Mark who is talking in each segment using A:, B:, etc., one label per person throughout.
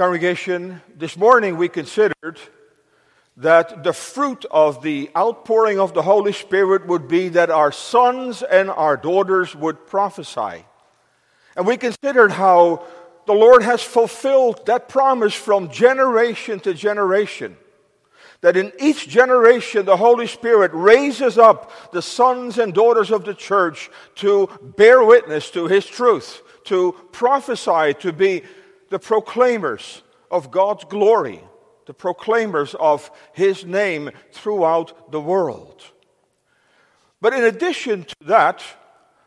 A: Congregation, this morning we considered that the fruit of the outpouring of the Holy Spirit would be that our sons and our daughters would prophesy. And we considered how the Lord has fulfilled that promise from generation to generation. That in each generation, the Holy Spirit raises up the sons and daughters of the church to bear witness to His truth, to prophesy, to be the proclaimers of God's glory, the proclaimers of His name throughout the world. But in addition to that,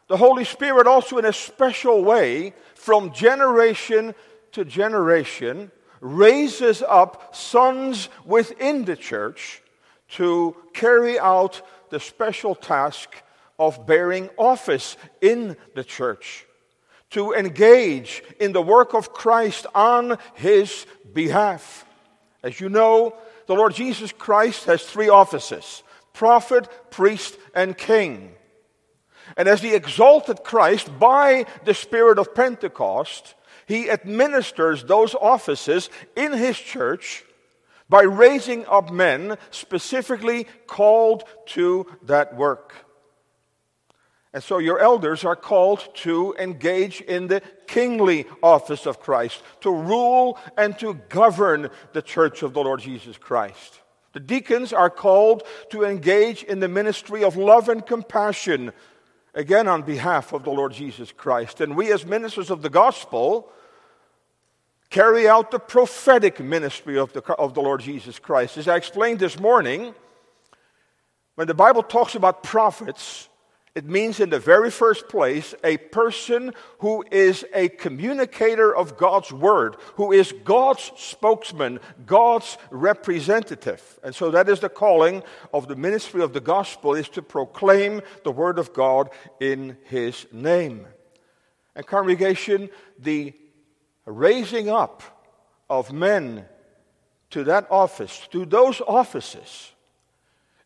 A: the Holy Spirit also, in a special way, from generation to generation, raises up sons within the church to carry out the special task of bearing office in the church to engage in the work of Christ on his behalf. As you know, the Lord Jesus Christ has three offices prophet, priest, and king. And as the exalted Christ, by the Spirit of Pentecost, he administers those offices in his church by raising up men specifically called to that work. And so your elders are called to engage in the kingly office of Christ, to rule and to govern the church of the Lord Jesus Christ. The deacons are called to engage in the ministry of love and compassion, again on behalf of the Lord Jesus Christ. And we, as ministers of the gospel, carry out the prophetic ministry of the, of the Lord Jesus Christ. As I explained this morning, when the Bible talks about prophets, it means, in the very first place, a person who is a communicator of God's word, who is God's spokesman, God's representative. And so that is the calling of the ministry of the gospel, is to proclaim the word of God in his name. And congregation, the raising up of men to that office, to those offices,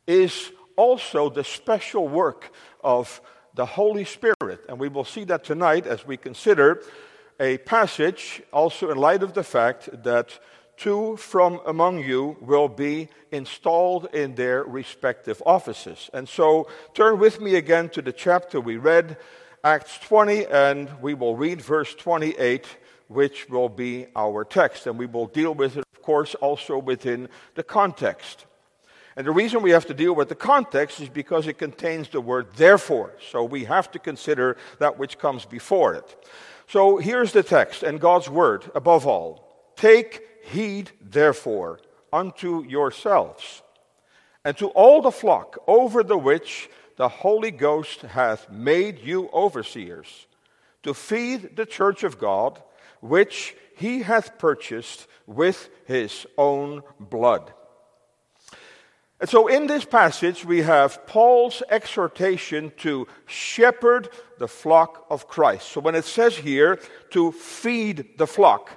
A: is also the special work of the Holy Spirit. And we will see that tonight as we consider a passage, also in light of the fact that two from among you will be installed in their respective offices. And so turn with me again to the chapter we read, Acts 20, and we will read verse 28, which will be our text. And we will deal with it, of course, also within the context. And the reason we have to deal with the context is because it contains the word therefore. So we have to consider that which comes before it. So here's the text and God's word above all. Take heed, therefore, unto yourselves and to all the flock over the which the Holy Ghost hath made you overseers, to feed the church of God, which he hath purchased with his own blood. And so in this passage, we have Paul's exhortation to shepherd the flock of Christ. So when it says here to feed the flock,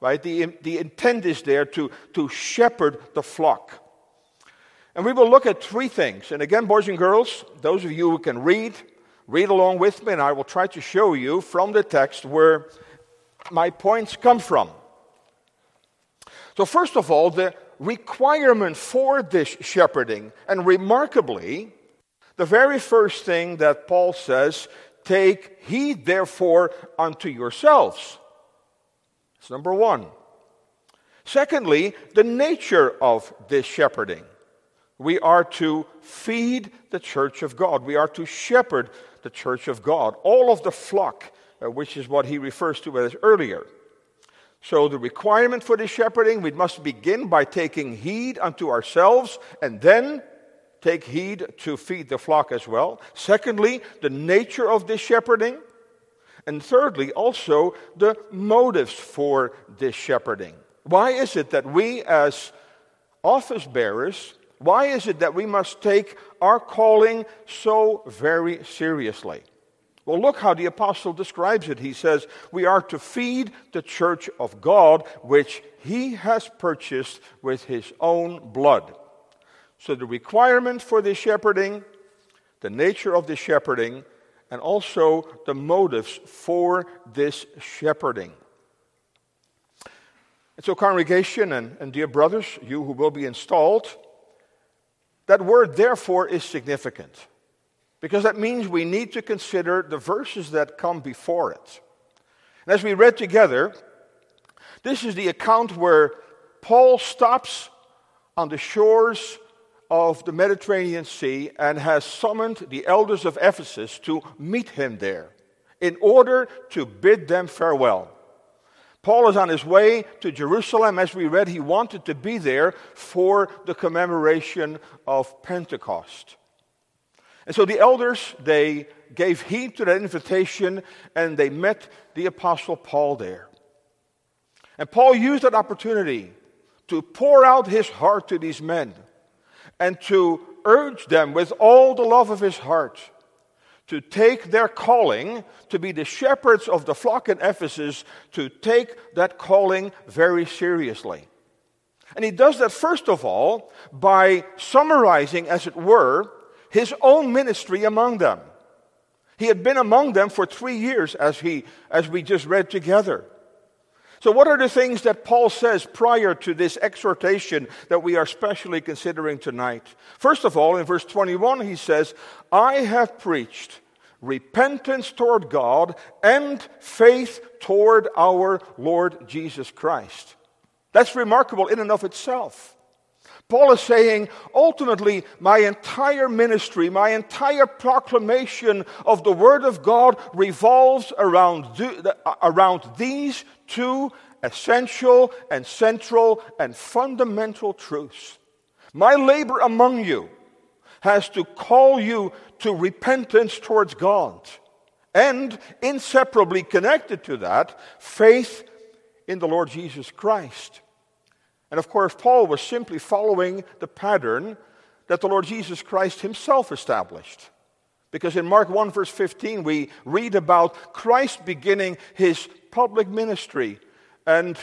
A: right, the, the intent is there to, to shepherd the flock. And we will look at three things. And again, boys and girls, those of you who can read, read along with me, and I will try to show you from the text where my points come from. So, first of all, the requirement for this shepherding. And remarkably, the very first thing that Paul says, take heed therefore unto yourselves. That's number one. Secondly, the nature of this shepherding. We are to feed the church of God. We are to shepherd the church of God. All of the flock, uh, which is what he refers to as earlier. So, the requirement for this shepherding, we must begin by taking heed unto ourselves and then take heed to feed the flock as well. Secondly, the nature of this shepherding. And thirdly, also the motives for this shepherding. Why is it that we, as office bearers, why is it that we must take our calling so very seriously? Well, look how the apostle describes it. He says, We are to feed the church of God, which he has purchased with his own blood. So, the requirement for the shepherding, the nature of the shepherding, and also the motives for this shepherding. And so, congregation and, and dear brothers, you who will be installed, that word therefore is significant because that means we need to consider the verses that come before it. And as we read together, this is the account where Paul stops on the shores of the Mediterranean Sea and has summoned the elders of Ephesus to meet him there in order to bid them farewell. Paul is on his way to Jerusalem. As we read, he wanted to be there for the commemoration of Pentecost. And so the elders, they gave heed to that invitation and they met the Apostle Paul there. And Paul used that opportunity to pour out his heart to these men and to urge them with all the love of his heart to take their calling to be the shepherds of the flock in Ephesus, to take that calling very seriously. And he does that, first of all, by summarizing, as it were, his own ministry among them. He had been among them for three years, as, he, as we just read together. So, what are the things that Paul says prior to this exhortation that we are specially considering tonight? First of all, in verse 21, he says, I have preached repentance toward God and faith toward our Lord Jesus Christ. That's remarkable in and of itself. Paul is saying, ultimately, my entire ministry, my entire proclamation of the Word of God revolves around, around these two essential and central and fundamental truths. My labor among you has to call you to repentance towards God. And inseparably connected to that, faith in the Lord Jesus Christ. And of course, Paul was simply following the pattern that the Lord Jesus Christ himself established. Because in Mark 1, verse 15, we read about Christ beginning his public ministry, and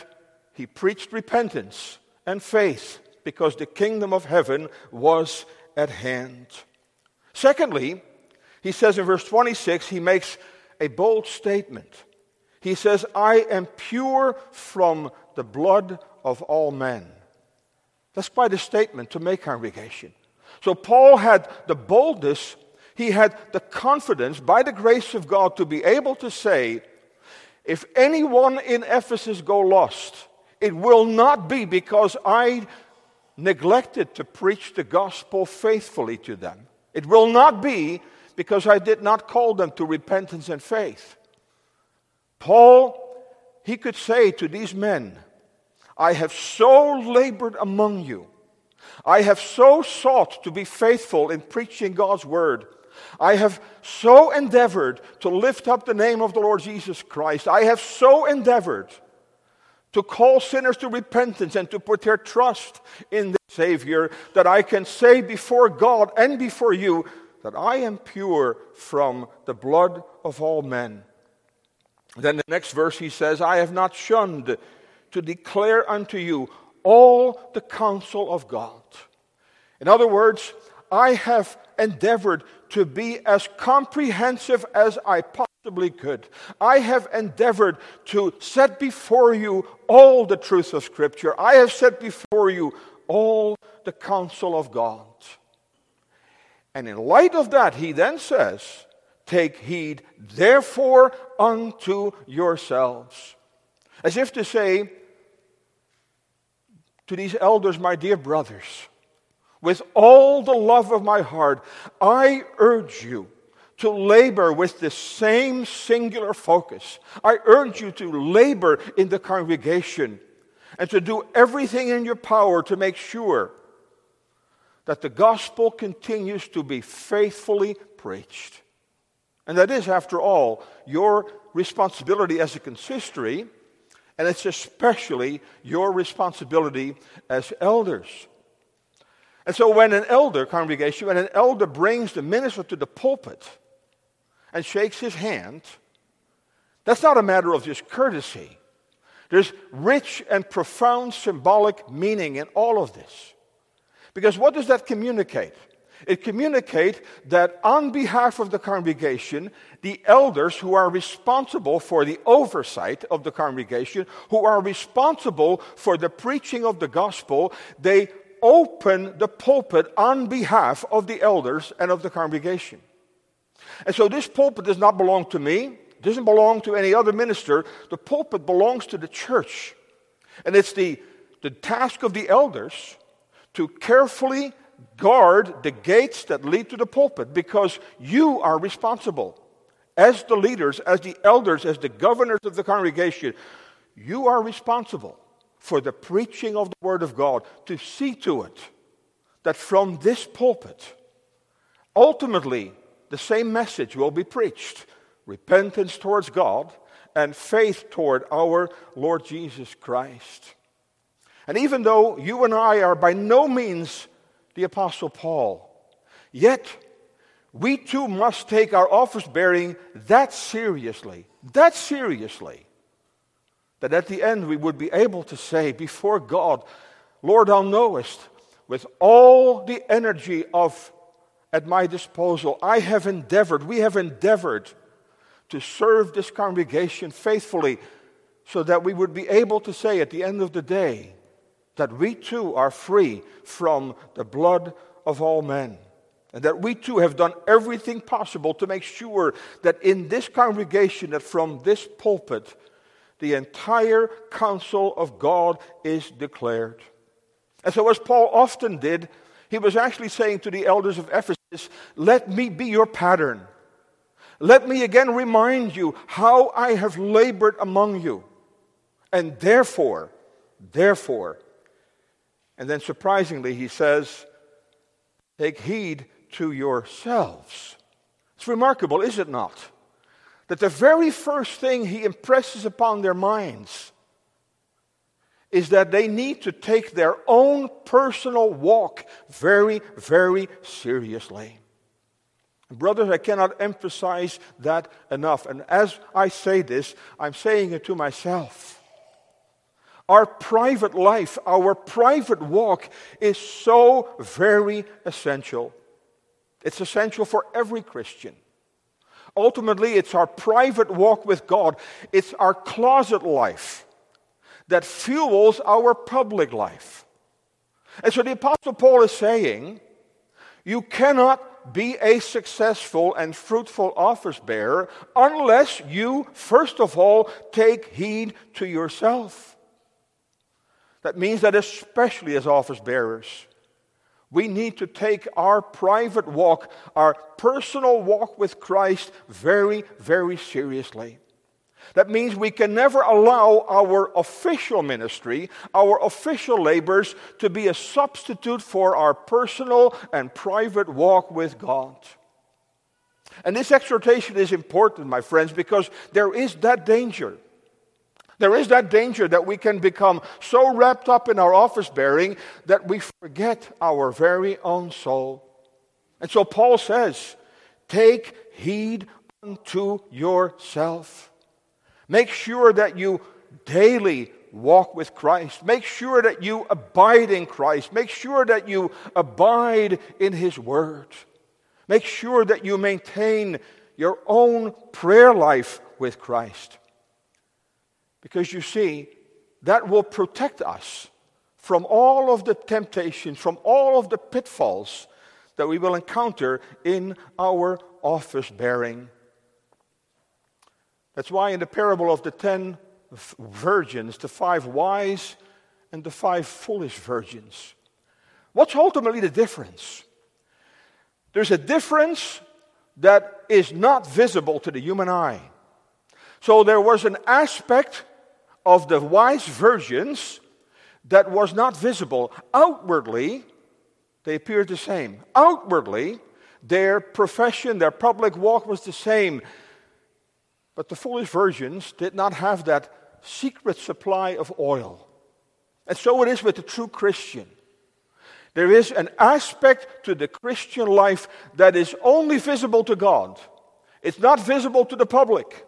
A: he preached repentance and faith because the kingdom of heaven was at hand. Secondly, he says in verse 26, he makes a bold statement. He says, I am pure from the blood of all men. That's quite a statement to make, congregation. So Paul had the boldness, he had the confidence, by the grace of God, to be able to say, if anyone in Ephesus go lost, it will not be because I neglected to preach the gospel faithfully to them. It will not be because I did not call them to repentance and faith. Paul, he could say to these men, I have so labored among you. I have so sought to be faithful in preaching God's word. I have so endeavored to lift up the name of the Lord Jesus Christ. I have so endeavored to call sinners to repentance and to put their trust in the Savior, that I can say before God and before you that I am pure from the blood of all men. Then the next verse he says, I have not shunned to declare unto you all the counsel of God. In other words, I have endeavored to be as comprehensive as I possibly could. I have endeavored to set before you all the truth of Scripture. I have set before you all the counsel of God. And in light of that, he then says, Take heed, therefore, unto yourselves. As if to say to these elders, my dear brothers, with all the love of my heart, I urge you to labor with the same singular focus. I urge you to labor in the congregation and to do everything in your power to make sure that the gospel continues to be faithfully preached. And that is, after all, your responsibility as a consistory, and it's especially your responsibility as elders. And so, when an elder, congregation, when an elder brings the minister to the pulpit and shakes his hand, that's not a matter of just courtesy. There's rich and profound symbolic meaning in all of this. Because what does that communicate? It communicates that on behalf of the congregation, the elders who are responsible for the oversight of the congregation, who are responsible for the preaching of the gospel, they open the pulpit on behalf of the elders and of the congregation. And so this pulpit does not belong to me, it doesn't belong to any other minister. The pulpit belongs to the church. And it's the, the task of the elders to carefully guard the gates that lead to the pulpit because you are responsible. As the leaders, as the elders, as the governors of the congregation, you are responsible for the preaching of the Word of God to see to it that from this pulpit, ultimately, the same message will be preached repentance towards God and faith toward our Lord Jesus Christ. And even though you and I are by no means the Apostle Paul. Yet, we too must take our office bearing that seriously, that seriously, that at the end we would be able to say before God, Lord, thou knowest, with all the energy of at my disposal, I have endeavored, we have endeavored to serve this congregation faithfully so that we would be able to say at the end of the day, that we too are free from the blood of all men. And that we too have done everything possible to make sure that in this congregation, that from this pulpit, the entire counsel of God is declared. And so, as Paul often did, he was actually saying to the elders of Ephesus, Let me be your pattern. Let me again remind you how I have labored among you. And therefore, therefore, and then surprisingly, he says, Take heed to yourselves. It's remarkable, is it not? That the very first thing he impresses upon their minds is that they need to take their own personal walk very, very seriously. Brothers, I cannot emphasize that enough. And as I say this, I'm saying it to myself. Our private life, our private walk is so very essential. It's essential for every Christian. Ultimately, it's our private walk with God, it's our closet life that fuels our public life. And so the Apostle Paul is saying, you cannot be a successful and fruitful office bearer unless you, first of all, take heed to yourself. That means that, especially as office bearers, we need to take our private walk, our personal walk with Christ, very, very seriously. That means we can never allow our official ministry, our official labors, to be a substitute for our personal and private walk with God. And this exhortation is important, my friends, because there is that danger there is that danger that we can become so wrapped up in our office bearing that we forget our very own soul. And so Paul says, Take heed unto yourself. Make sure that you daily walk with Christ. Make sure that you abide in Christ. Make sure that you abide in His Word. Make sure that you maintain your own prayer life with Christ. Because you see, that will protect us from all of the temptations, from all of the pitfalls that we will encounter in our office bearing. That's why in the parable of the ten virgins, the five wise and the five foolish virgins, what's ultimately the difference? There's a difference that is not visible to the human eye. So there was an aspect of the wise virgins that was not visible. Outwardly, they appeared the same. Outwardly, their profession, their public walk was the same. But the foolish virgins did not have that secret supply of oil. And so it is with the true Christian. There is an aspect to the Christian life that is only visible to God. It's not visible to the public,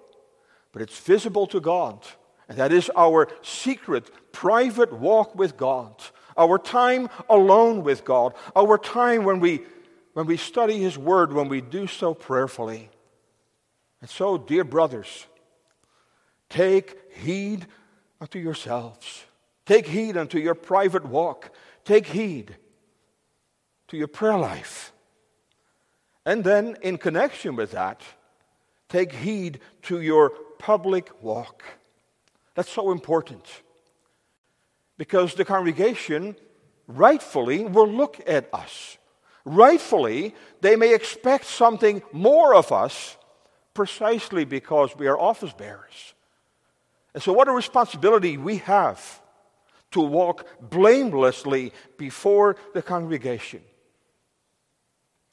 A: but it's visible to God. That is our secret, private walk with God, our time alone with God, our time when we when we study His Word, when we do so prayerfully. And so, dear brothers, take heed unto yourselves. Take heed unto your private walk. Take heed to your prayer life. And then, in connection with that, take heed to your public walk. That's so important. Because the congregation rightfully will look at us. Rightfully, they may expect something more of us precisely because we are office bearers. And so, what a responsibility we have to walk blamelessly before the congregation.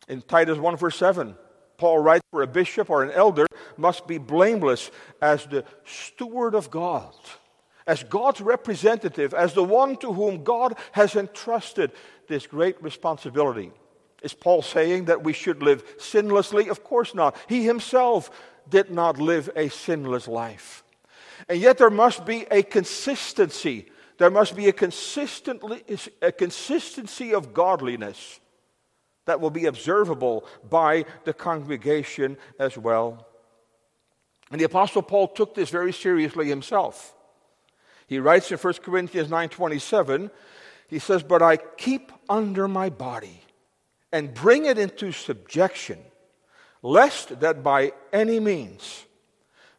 A: In Titus 1, verse 7, Paul writes, For a bishop or an elder must be blameless as the steward of God, as God's representative, as the one to whom God has entrusted this great responsibility. Is Paul saying that we should live sinlessly? Of course not. He himself did not live a sinless life. And yet there must be a consistency. There must be a, consistently, a consistency of godliness that will be observable by the congregation as well. And the apostle Paul took this very seriously himself. He writes in 1 Corinthians 9:27, he says, "But I keep under my body and bring it into subjection, lest that by any means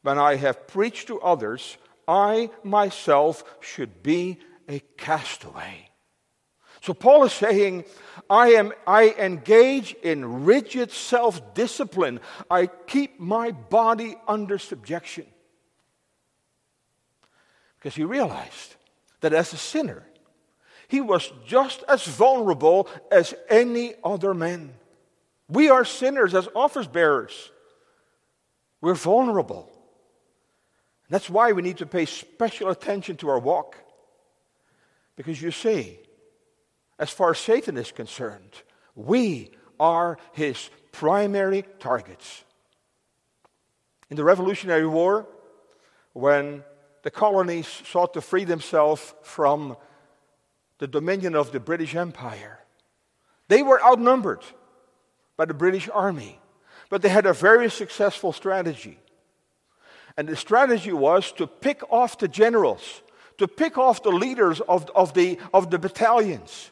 A: when I have preached to others, I myself should be a castaway." So Paul is saying, I, am, I engage in rigid self discipline. I keep my body under subjection. Because he realized that as a sinner, he was just as vulnerable as any other man. We are sinners as office bearers. We're vulnerable. That's why we need to pay special attention to our walk. Because you see, as far as Satan is concerned. We are his primary targets. In the Revolutionary War, when the colonies sought to free themselves from the dominion of the British Empire, they were outnumbered by the British Army, but they had a very successful strategy. And the strategy was to pick off the generals, to pick off the leaders of, of, the, of the battalions.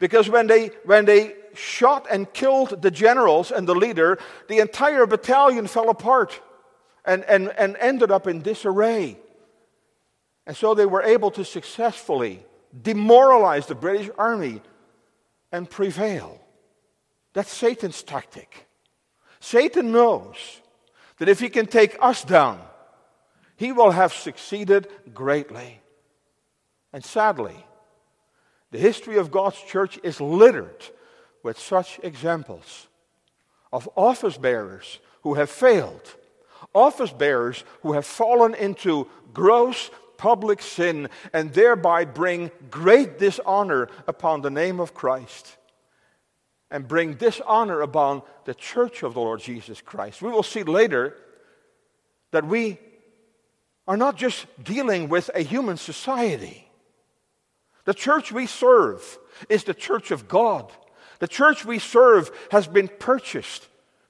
A: Because when they, when they shot and killed the generals and the leader, the entire battalion fell apart and, and, and ended up in disarray. And so they were able to successfully demoralize the British army and prevail. That's Satan's tactic. Satan knows that if he can take us down, he will have succeeded greatly. And sadly, the history of God's church is littered with such examples of office bearers who have failed, office bearers who have fallen into gross public sin and thereby bring great dishonor upon the name of Christ and bring dishonor upon the church of the Lord Jesus Christ. We will see later that we are not just dealing with a human society the church we serve is the church of God. The church we serve has been purchased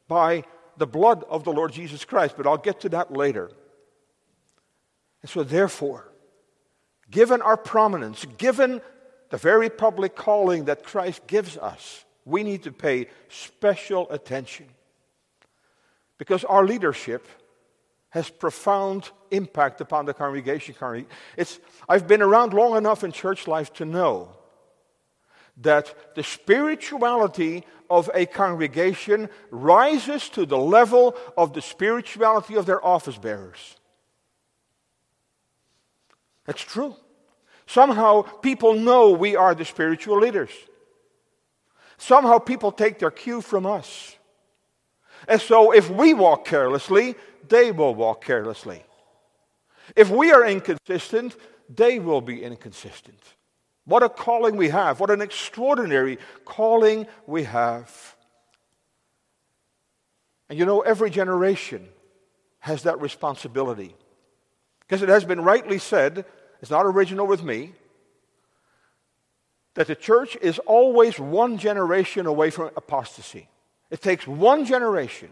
A: by the blood of the Lord Jesus Christ, but I'll get to that later. And so, therefore, given our prominence, given the very public calling that Christ gives us, we need to pay special attention. Because our leadership has profound impact upon the congregation. It's, I've been around long enough in church life to know that the spirituality of a congregation rises to the level of the spirituality of their office bearers. That's true. Somehow people know we are the spiritual leaders. Somehow people take their cue from us. And so if we walk carelessly, they will walk carelessly. If we are inconsistent, they will be inconsistent. What a calling we have. What an extraordinary calling we have. And you know, every generation has that responsibility. Because it has been rightly said, it's not original with me, that the church is always one generation away from apostasy. It takes one generation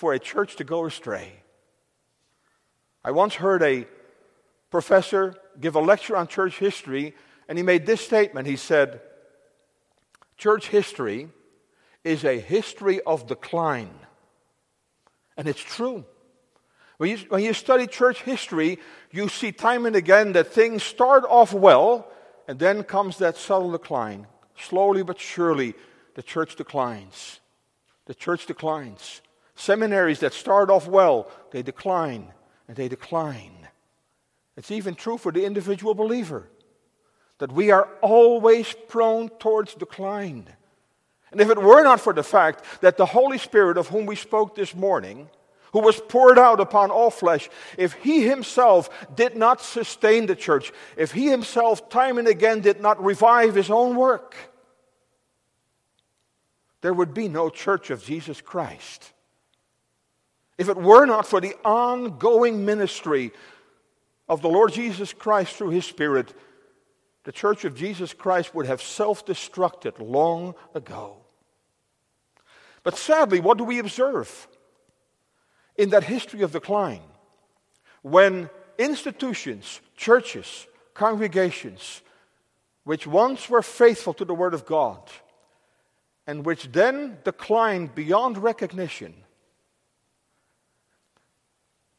A: for a church to go astray. I once heard a professor give a lecture on church history, and he made this statement. He said, Church history is a history of decline. And it's true. When you, when you study church history, you see time and again that things start off well, and then comes that subtle decline. Slowly but surely, the church declines. The church declines. Seminaries that start off well, they decline and they decline. It's even true for the individual believer that we are always prone towards decline. And if it were not for the fact that the Holy Spirit, of whom we spoke this morning, who was poured out upon all flesh, if he himself did not sustain the church, if he himself time and again did not revive his own work, there would be no church of Jesus Christ. If it were not for the ongoing ministry of the Lord Jesus Christ through his Spirit, the church of Jesus Christ would have self destructed long ago. But sadly, what do we observe in that history of decline? When institutions, churches, congregations, which once were faithful to the Word of God, and which then declined beyond recognition,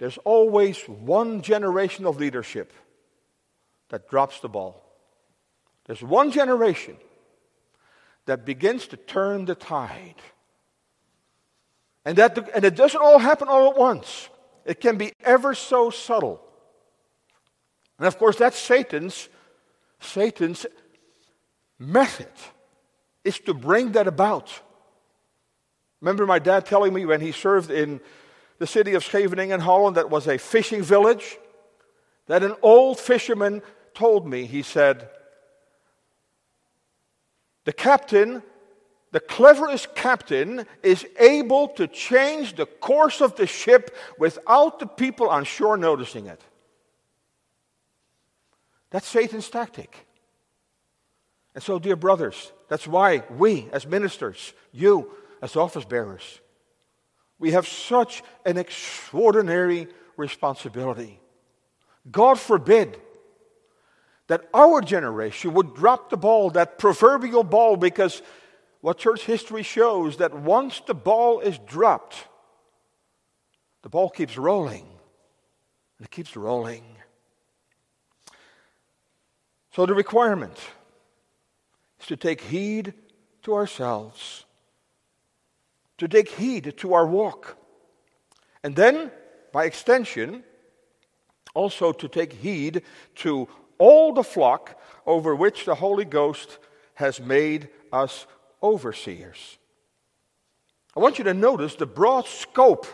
A: there's always one generation of leadership that drops the ball. There's one generation that begins to turn the tide. And, that, and it doesn't all happen all at once. It can be ever so subtle. And of course, that's Satan's, Satan's method is to bring that about. Remember my dad telling me when he served in the city of Scheveningen, in Holland, that was a fishing village, that an old fisherman told me, he said, the captain, the cleverest captain, is able to change the course of the ship without the people on shore noticing it. That's Satan's tactic. And so, dear brothers, that's why we, as ministers, you, as office bearers, we have such an extraordinary responsibility. God forbid that our generation would drop the ball, that proverbial ball, because what church history shows that once the ball is dropped, the ball keeps rolling. And it keeps rolling. So the requirement is to take heed to ourselves to take heed to our walk. And then, by extension, also to take heed to all the flock over which the Holy Ghost has made us overseers. I want you to notice the broad scope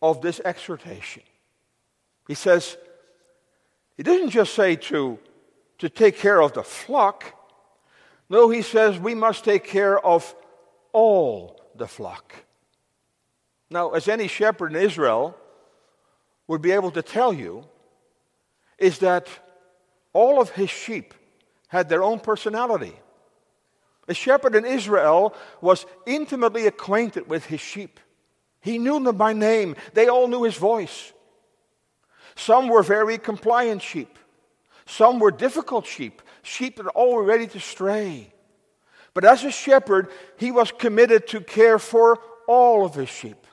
A: of this exhortation. He says, he doesn't just say to, to take care of the flock. No, he says we must take care of all the flock. Now, as any shepherd in Israel would be able to tell you, is that all of his sheep had their own personality. A shepherd in Israel was intimately acquainted with his sheep. He knew them by name, they all knew his voice. Some were very compliant sheep, some were difficult sheep, sheep that all were ready to stray. But as a shepherd, he was committed to care for all of his sheep,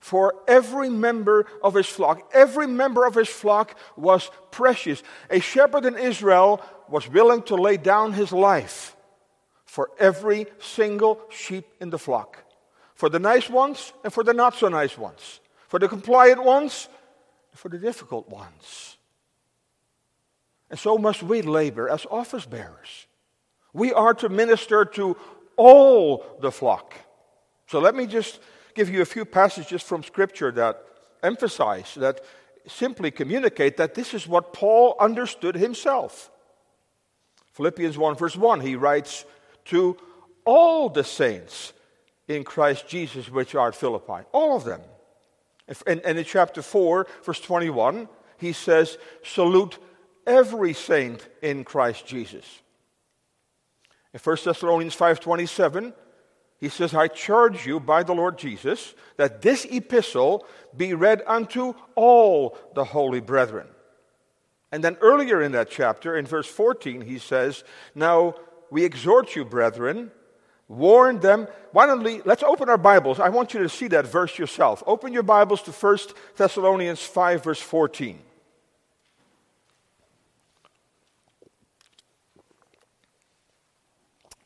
A: for every member of his flock. Every member of his flock was precious. A shepherd in Israel was willing to lay down his life for every single sheep in the flock for the nice ones and for the not so nice ones, for the compliant ones and for the difficult ones. And so must we labor as office bearers we are to minister to all the flock. So let me just give you a few passages from Scripture that emphasize, that simply communicate that this is what Paul understood himself. Philippians 1, verse 1, he writes, To all the saints in Christ Jesus which are at Philippi, all of them. And, and in chapter 4, verse 21, he says, Salute every saint in Christ Jesus. In 1 Thessalonians 5:27, he says, I charge you by the Lord Jesus that this epistle be read unto all the holy brethren. And then earlier in that chapter, in verse 14, he says, Now we exhort you, brethren, warn them. Why don't we, let's open our Bibles. I want you to see that verse yourself. Open your Bibles to 1 Thessalonians 5, verse 14.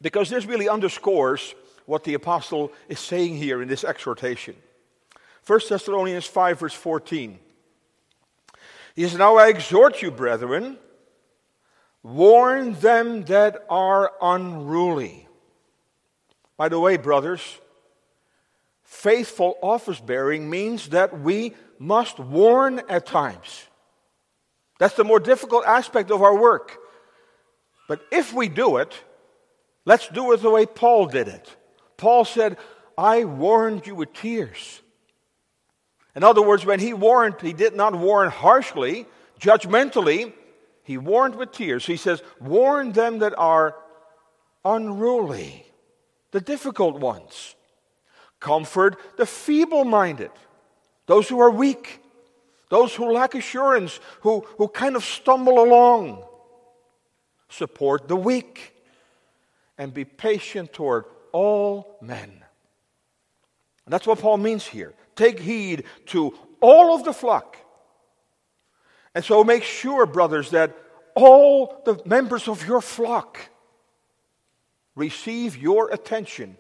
A: Because this really underscores what the apostle is saying here in this exhortation. 1 Thessalonians 5, verse 14. He says, Now I exhort you, brethren, warn them that are unruly. By the way, brothers, faithful office bearing means that we must warn at times. That's the more difficult aspect of our work. But if we do it, let's do it the way Paul did it. Paul said, I warned you with tears. In other words, when he warned, he did not warn harshly, judgmentally, he warned with tears. He says, Warn them that are unruly, the difficult ones. Comfort the feeble minded, those who are weak, those who lack assurance, who, who kind of stumble along. Support the weak and be patient toward all men. And that's what Paul means here. Take heed to all of the flock. And so make sure, brothers, that all the members of your flock receive your attention,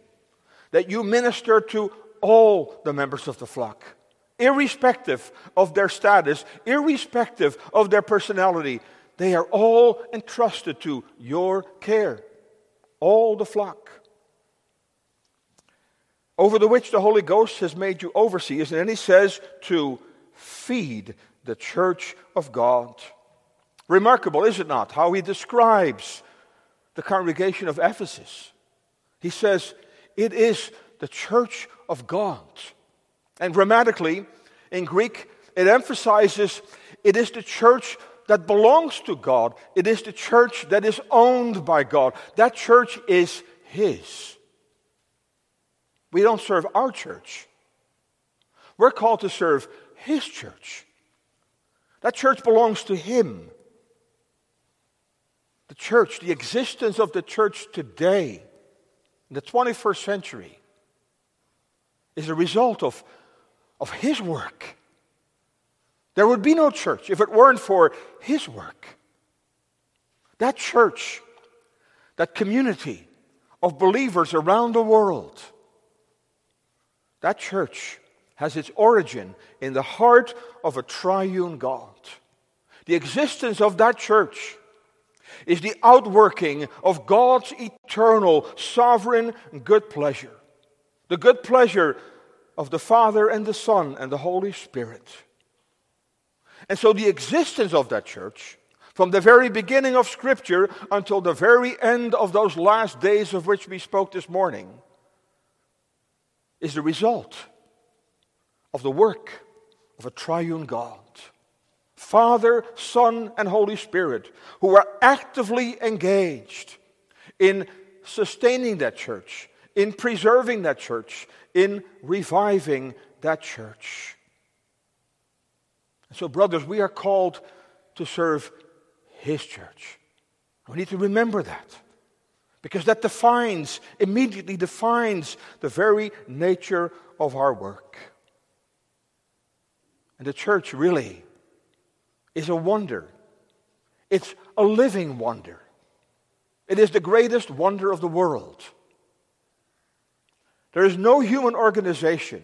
A: that you minister to all the members of the flock, irrespective of their status, irrespective of their personality. They are all entrusted to your care, all the flock over the which the Holy Ghost has made you overseers. And then he says to feed the church of God. Remarkable, is it not, how he describes the congregation of Ephesus? He says, It is the church of God. And grammatically, in Greek, it emphasizes it is the church that belongs to God, it is the church that is owned by God. That church is His. We don't serve our church. We're called to serve His church. That church belongs to Him. The church, the existence of the church today, in the 21st century, is a result of, of His work. There would be no church if it weren't for His work. That church, that community of believers around the world, that church has its origin in the heart of a triune God. The existence of that church is the outworking of God's eternal, sovereign, good pleasure. The good pleasure of the Father and the Son and the Holy Spirit. And so the existence of that church, from the very beginning of Scripture until the very end of those last days of which we spoke this morning, is the result of the work of a triune God. Father, Son, and Holy Spirit, who are actively engaged in sustaining that church, in preserving that church, in reviving that church. So, brothers, we are called to serve His church. We need to remember that. Because that defines, immediately defines the very nature of our work. And the church really is a wonder. It's a living wonder. It is the greatest wonder of the world. There is no human organization,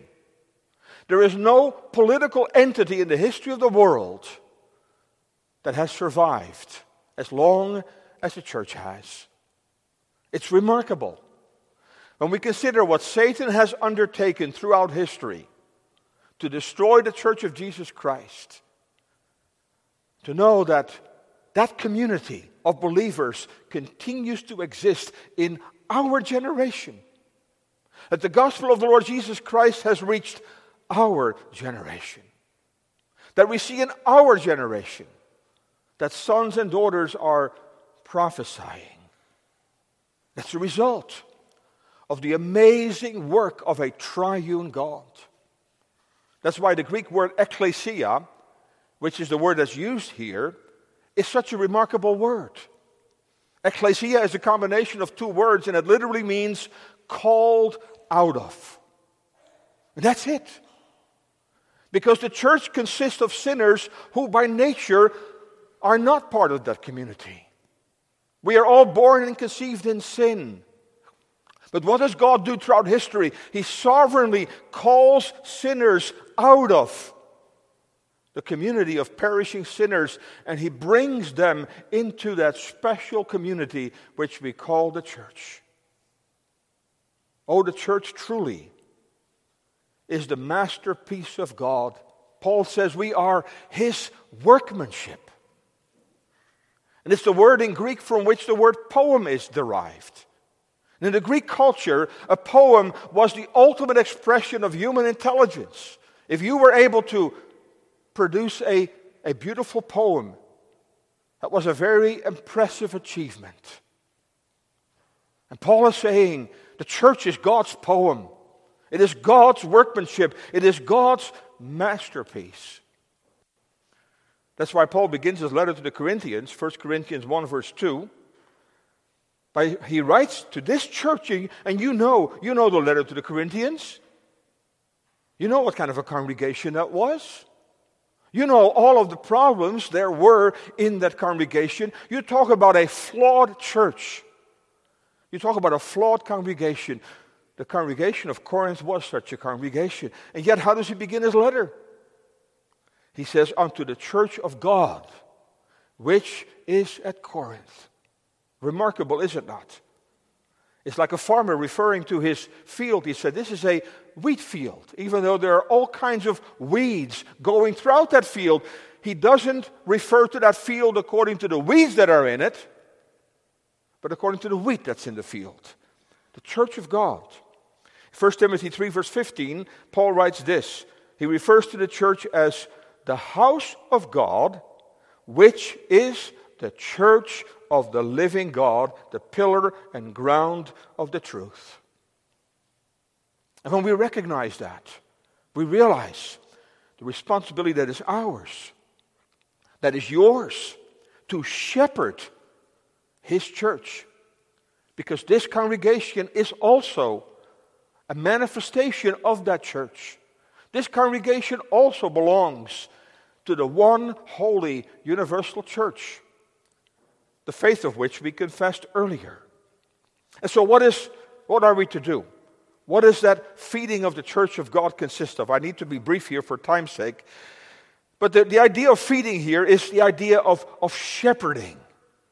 A: there is no political entity in the history of the world that has survived as long as the church has. It's remarkable. When we consider what Satan has undertaken throughout history to destroy the church of Jesus Christ, to know that that community of believers continues to exist in our generation, that the gospel of the Lord Jesus Christ has reached our generation, that we see in our generation that sons and daughters are prophesying That's the result of the amazing work of a triune God. That's why the Greek word ecclesia, which is the word that's used here, is such a remarkable word. Ecclesia is a combination of two words, and it literally means called out of. And that's it. Because the church consists of sinners who, by nature, are not part of that community. We are all born and conceived in sin. But what does God do throughout history? He sovereignly calls sinners out of the community of perishing sinners, and He brings them into that special community which we call the church. Oh, the church truly is the masterpiece of God. Paul says we are His workmanship. And it's the word in Greek from which the word poem is derived. And in the Greek culture, a poem was the ultimate expression of human intelligence. If you were able to produce a, a beautiful poem, that was a very impressive achievement. And Paul is saying the church is God's poem, it is God's workmanship, it is God's masterpiece. That's why Paul begins his letter to the Corinthians, 1 Corinthians 1, verse 2. By, he writes to this church, and you know, you know the letter to the Corinthians. You know what kind of a congregation that was. You know all of the problems there were in that congregation. You talk about a flawed church. You talk about a flawed congregation. The congregation of Corinth was such a congregation. And yet, how does he begin his letter? He says, Unto the church of God, which is at Corinth. Remarkable, is it not? It's like a farmer referring to his field. He said, This is a wheat field. Even though there are all kinds of weeds going throughout that field, he doesn't refer to that field according to the weeds that are in it, but according to the wheat that's in the field. The church of God. 1 Timothy 3, verse 15, Paul writes this. He refers to the church as the house of God, which is the church of the living God, the pillar and ground of the truth. And when we recognize that, we realize the responsibility that is ours, that is yours, to shepherd His church. Because this congregation is also a manifestation of that church. This congregation also belongs to the one holy universal church the faith of which we confessed earlier. And so, what, is, what are we to do? What does that feeding of the church of God consist of? I need to be brief here for time's sake. But the, the idea of feeding here is the idea of, of shepherding,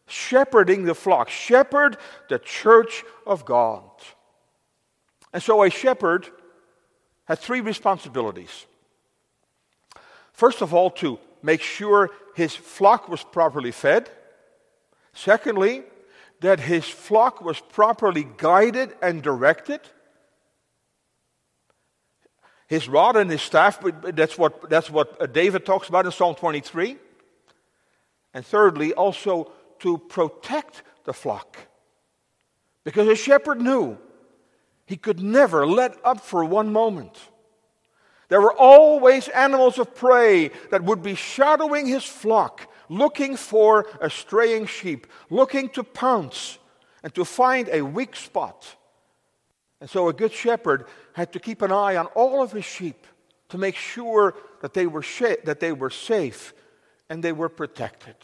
A: shepherding the flock, shepherd the church of God. And so, a shepherd had three responsibilities. First of all, to make sure his flock was properly fed. Secondly, that his flock was properly guided and directed. His rod and his staff, that's what, that's what uh, David talks about in Psalm 23. And thirdly, also to protect the flock. Because a shepherd knew he could never let up for one moment. There were always animals of prey that would be shadowing his flock looking for a straying sheep, looking to pounce and to find a weak spot. And so a good shepherd had to keep an eye on all of his sheep to make sure that they were, sh- that they were safe and they were protected.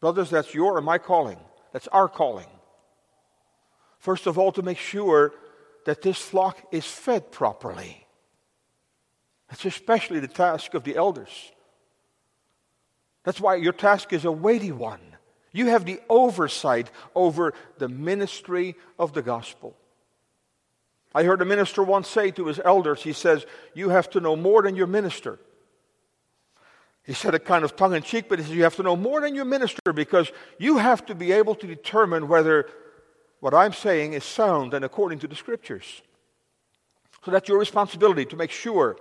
A: Brothers, that's your and my calling. That's our calling. First of all, to make sure that this flock is fed properly. That's especially the task of the elders. That's why your task is a weighty one. You have the oversight over the ministry of the gospel. I heard a minister once say to his elders, he says, You have to know more than your minister. He said it kind of tongue in cheek, but he says, You have to know more than your minister because you have to be able to determine whether what I'm saying is sound and according to the scriptures. So that's your responsibility to make sure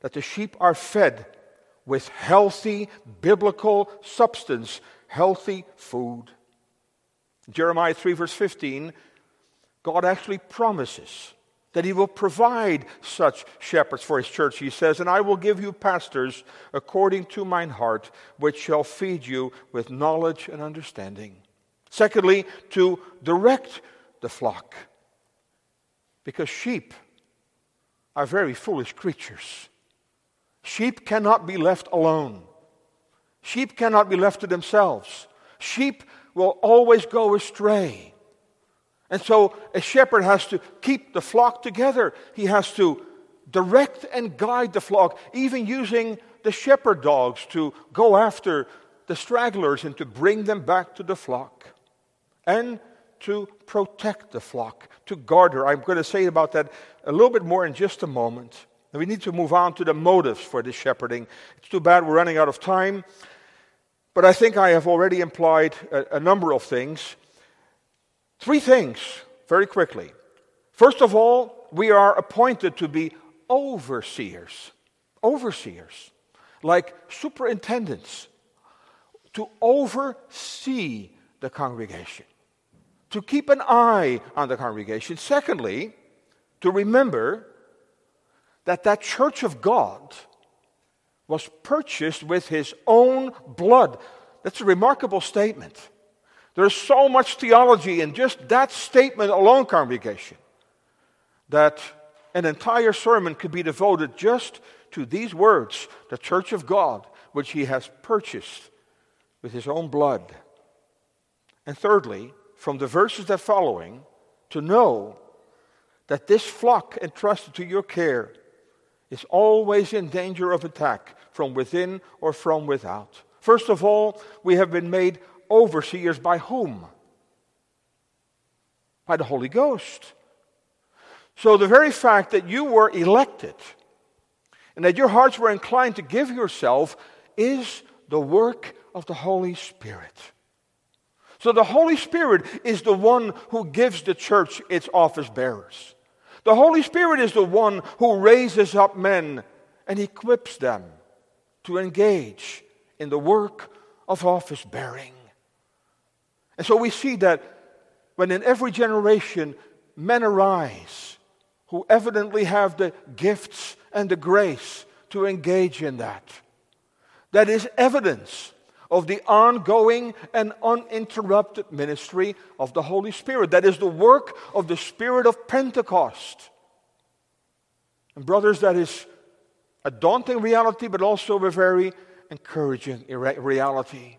A: that the sheep are fed with healthy biblical substance, healthy food. Jeremiah 3, verse 15, God actually promises that he will provide such shepherds for his church. He says, And I will give you pastors according to mine heart, which shall feed you with knowledge and understanding. Secondly, to direct the flock. Because sheep are very foolish creatures. Sheep cannot be left alone. Sheep cannot be left to themselves. Sheep will always go astray. And so a shepherd has to keep the flock together. He has to direct and guide the flock, even using the shepherd dogs to go after the stragglers and to bring them back to the flock. And to protect the flock, to guard her. I'm going to say about that a little bit more in just a moment. We need to move on to the motives for this shepherding. It's too bad we're running out of time, but I think I have already implied a, a number of things. Three things, very quickly. First of all, we are appointed to be overseers. Overseers, like superintendents, to oversee the congregation, to keep an eye on the congregation. Secondly, to remember that that church of God was purchased with his own blood. That's a remarkable statement. There's so much theology in just that statement alone, congregation, that an entire sermon could be devoted just to these words the church of God, which he has purchased with his own blood. And thirdly, from the verses that following, to know that this flock entrusted to your care is always in danger of attack from within or from without. First of all, we have been made overseers by whom? By the Holy Ghost. So the very fact that you were elected and that your hearts were inclined to give yourself is the work of the Holy Spirit. So the Holy Spirit is the one who gives the church its office bearers. The Holy Spirit is the one who raises up men and equips them to engage in the work of office bearing. And so we see that when in every generation men arise who evidently have the gifts and the grace to engage in that, that is evidence of the ongoing and uninterrupted ministry of the Holy Spirit. That is the work of the Spirit of Pentecost. And, brothers, that is a daunting reality, but also a very encouraging reality.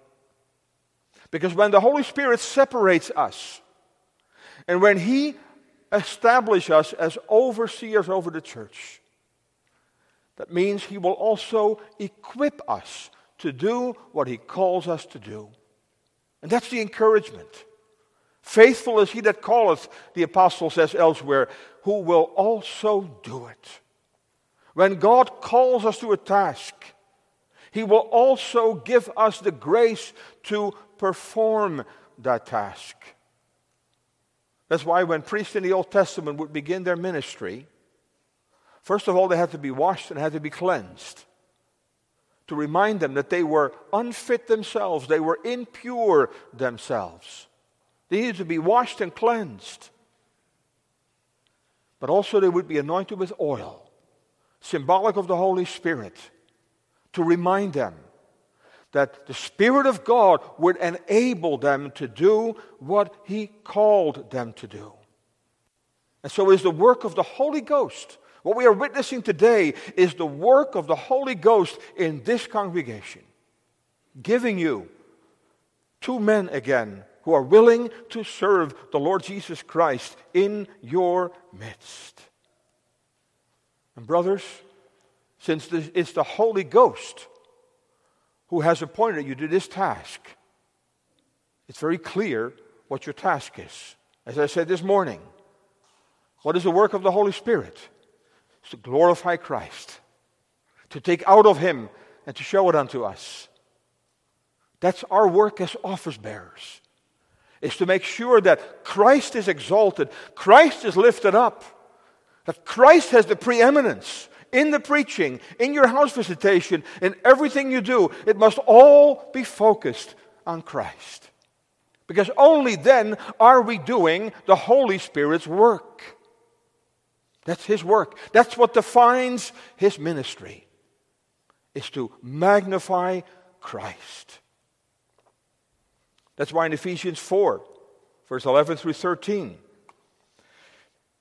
A: Because when the Holy Spirit separates us, and when He establishes us as overseers over the church, that means He will also equip us to do what He calls us to do. And that's the encouragement. Faithful is He that calleth, the apostle says elsewhere, who will also do it. When God calls us to a task, He will also give us the grace to perform that task. That's why when priests in the Old Testament would begin their ministry, first of all, they had to be washed and had to be cleansed to remind them that they were unfit themselves, they were impure themselves. They needed to be washed and cleansed. But also, they would be anointed with oil, symbolic of the Holy Spirit, to remind them that the Spirit of God would enable them to do what He called them to do. And so is the work of the Holy Ghost. What we are witnessing today is the work of the Holy Ghost in this congregation, giving you two men again who are willing to serve the Lord Jesus Christ in your midst. And, brothers, since it's the Holy Ghost who has appointed you to this task. It's very clear what your task is. As I said this morning, what is the work of the Holy Spirit? It's to glorify Christ, to take out of Him and to show it unto us. That's our work as office bearers, is to make sure that Christ is exalted, Christ is lifted up, that Christ has the preeminence, in the preaching, in your house visitation, in everything you do, it must all be focused on Christ. Because only then are we doing the Holy Spirit's work. That's His work. That's what defines His ministry, is to magnify Christ. That's why in Ephesians 4, verse 11 through 13,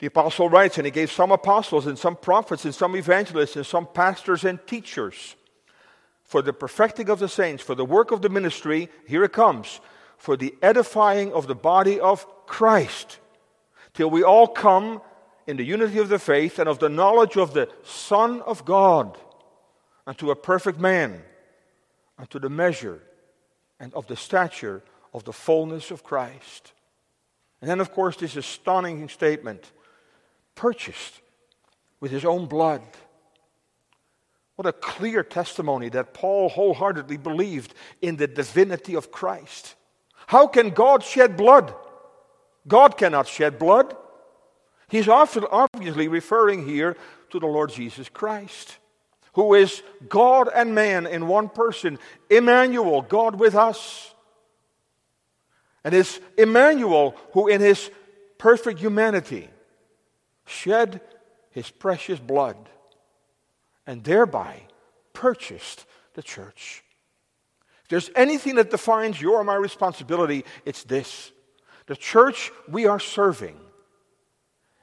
A: the apostle writes, and he gave some apostles and some prophets and some evangelists and some pastors and teachers for the perfecting of the saints, for the work of the ministry, here it comes, for the edifying of the body of Christ, till we all come in the unity of the faith and of the knowledge of the Son of God, unto a perfect man, unto the measure and of the stature of the fullness of Christ. And then, of course, this astonishing statement purchased with his own blood. What a clear testimony that Paul wholeheartedly believed in the divinity of Christ. How can God shed blood? God cannot shed blood. He's obviously referring here to the Lord Jesus Christ, who is God and man in one person, Emmanuel, God with us. And it's Emmanuel who, in his perfect humanity, shed his precious blood and thereby purchased the church. If there's anything that defines your or my responsibility, it's this. The church we are serving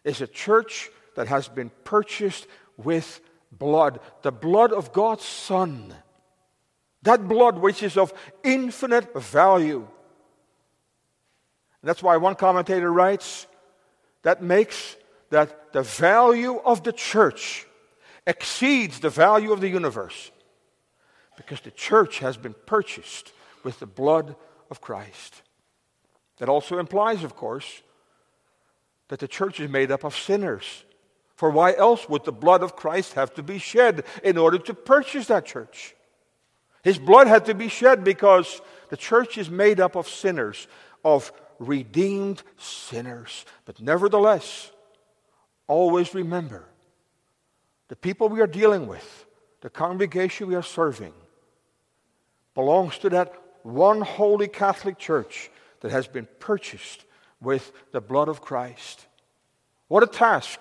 A: is a church that has been purchased with blood, the blood of God's Son. That blood which is of infinite value. And that's why one commentator writes that makes that the value of the church exceeds the value of the universe because the church has been purchased with the blood of Christ. That also implies, of course, that the church is made up of sinners. For why else would the blood of Christ have to be shed in order to purchase that church? His blood had to be shed because the church is made up of sinners, of redeemed sinners. But nevertheless, always remember the people we are dealing with, the congregation we are serving, belongs to that one holy Catholic Church that has been purchased with the blood of Christ. What a task,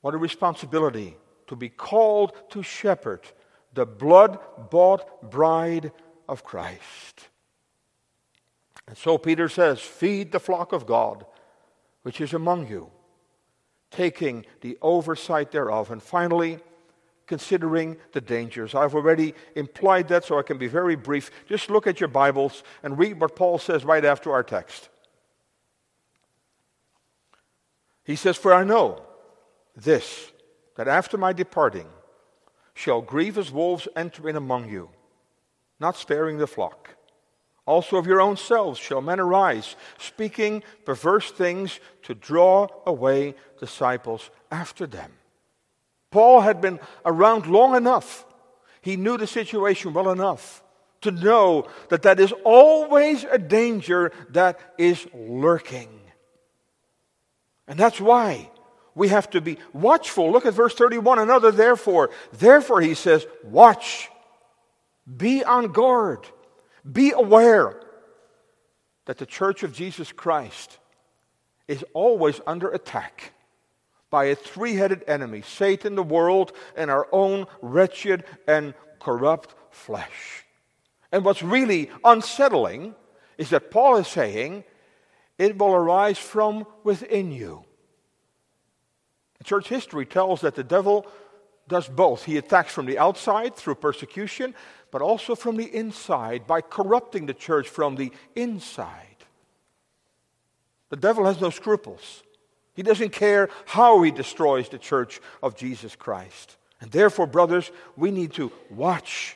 A: what a responsibility to be called to shepherd the blood bought bride of Christ. And so Peter says, Feed the flock of God, which is among you taking the oversight thereof. And finally, considering the dangers. I've already implied that, so I can be very brief. Just look at your Bibles and read what Paul says right after our text. He says, For I know this, that after my departing shall grievous wolves enter in among you, not sparing the flock. Also of your own selves shall men arise, speaking perverse things to draw away disciples after them. Paul had been around long enough. He knew the situation well enough to know that that is always a danger that is lurking. And that's why we have to be watchful. Look at verse 31. Another, therefore. Therefore, he says, watch, be on guard. Be aware that the church of Jesus Christ is always under attack by a three headed enemy Satan, the world, and our own wretched and corrupt flesh. And what's really unsettling is that Paul is saying it will arise from within you. Church history tells that the devil does both. He attacks from the outside through persecution, but also from the inside by corrupting the church from the inside. The devil has no scruples. He doesn't care how he destroys the church of Jesus Christ. And therefore, brothers, we need to watch.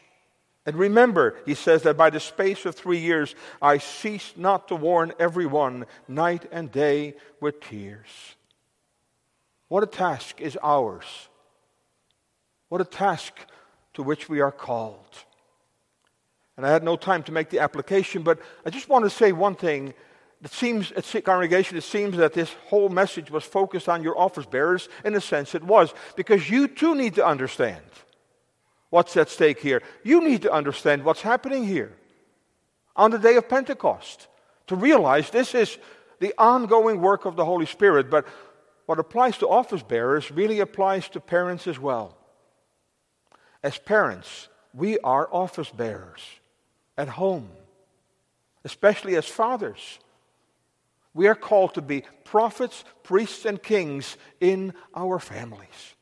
A: And remember, he says that by the space of three years, I ceased not to warn everyone night and day with tears. What a task is ours. What a task to which we are called. And I had no time to make the application, but I just want to say one thing. It seems, at congregation, it seems that this whole message was focused on your office bearers. In a sense, it was, because you too need to understand what's at stake here. You need to understand what's happening here on the day of Pentecost. To realize this is the ongoing work of the Holy Spirit, but what applies to office bearers really applies to parents as well. As parents, we are office bearers at home, especially as fathers. We are called to be prophets, priests, and kings in our families.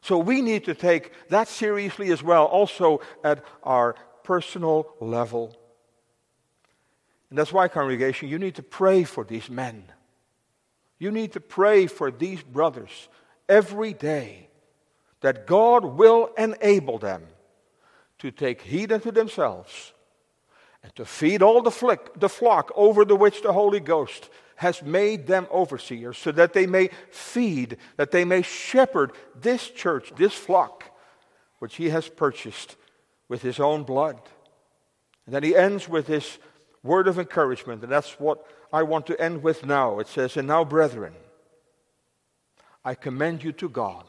A: So we need to take that seriously as well, also at our personal level. And that's why, congregation, you need to pray for these men. You need to pray for these brothers every day that God will enable them to take heed unto themselves and to feed all the, flick, the flock over the which the Holy Ghost has made them overseers, so that they may feed, that they may shepherd this church, this flock, which he has purchased with his own blood. And then he ends with this word of encouragement, and that's what I want to end with now. It says, And now, brethren, I commend you to God,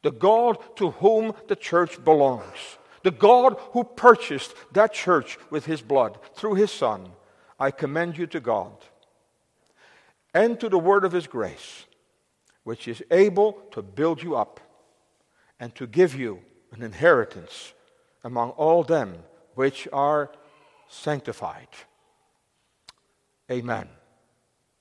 A: the God to whom the church belongs, the God who purchased that church with his blood through his Son. I commend you to God and to the word of his grace, which is able to build you up and to give you an inheritance among all them which are sanctified. Amen.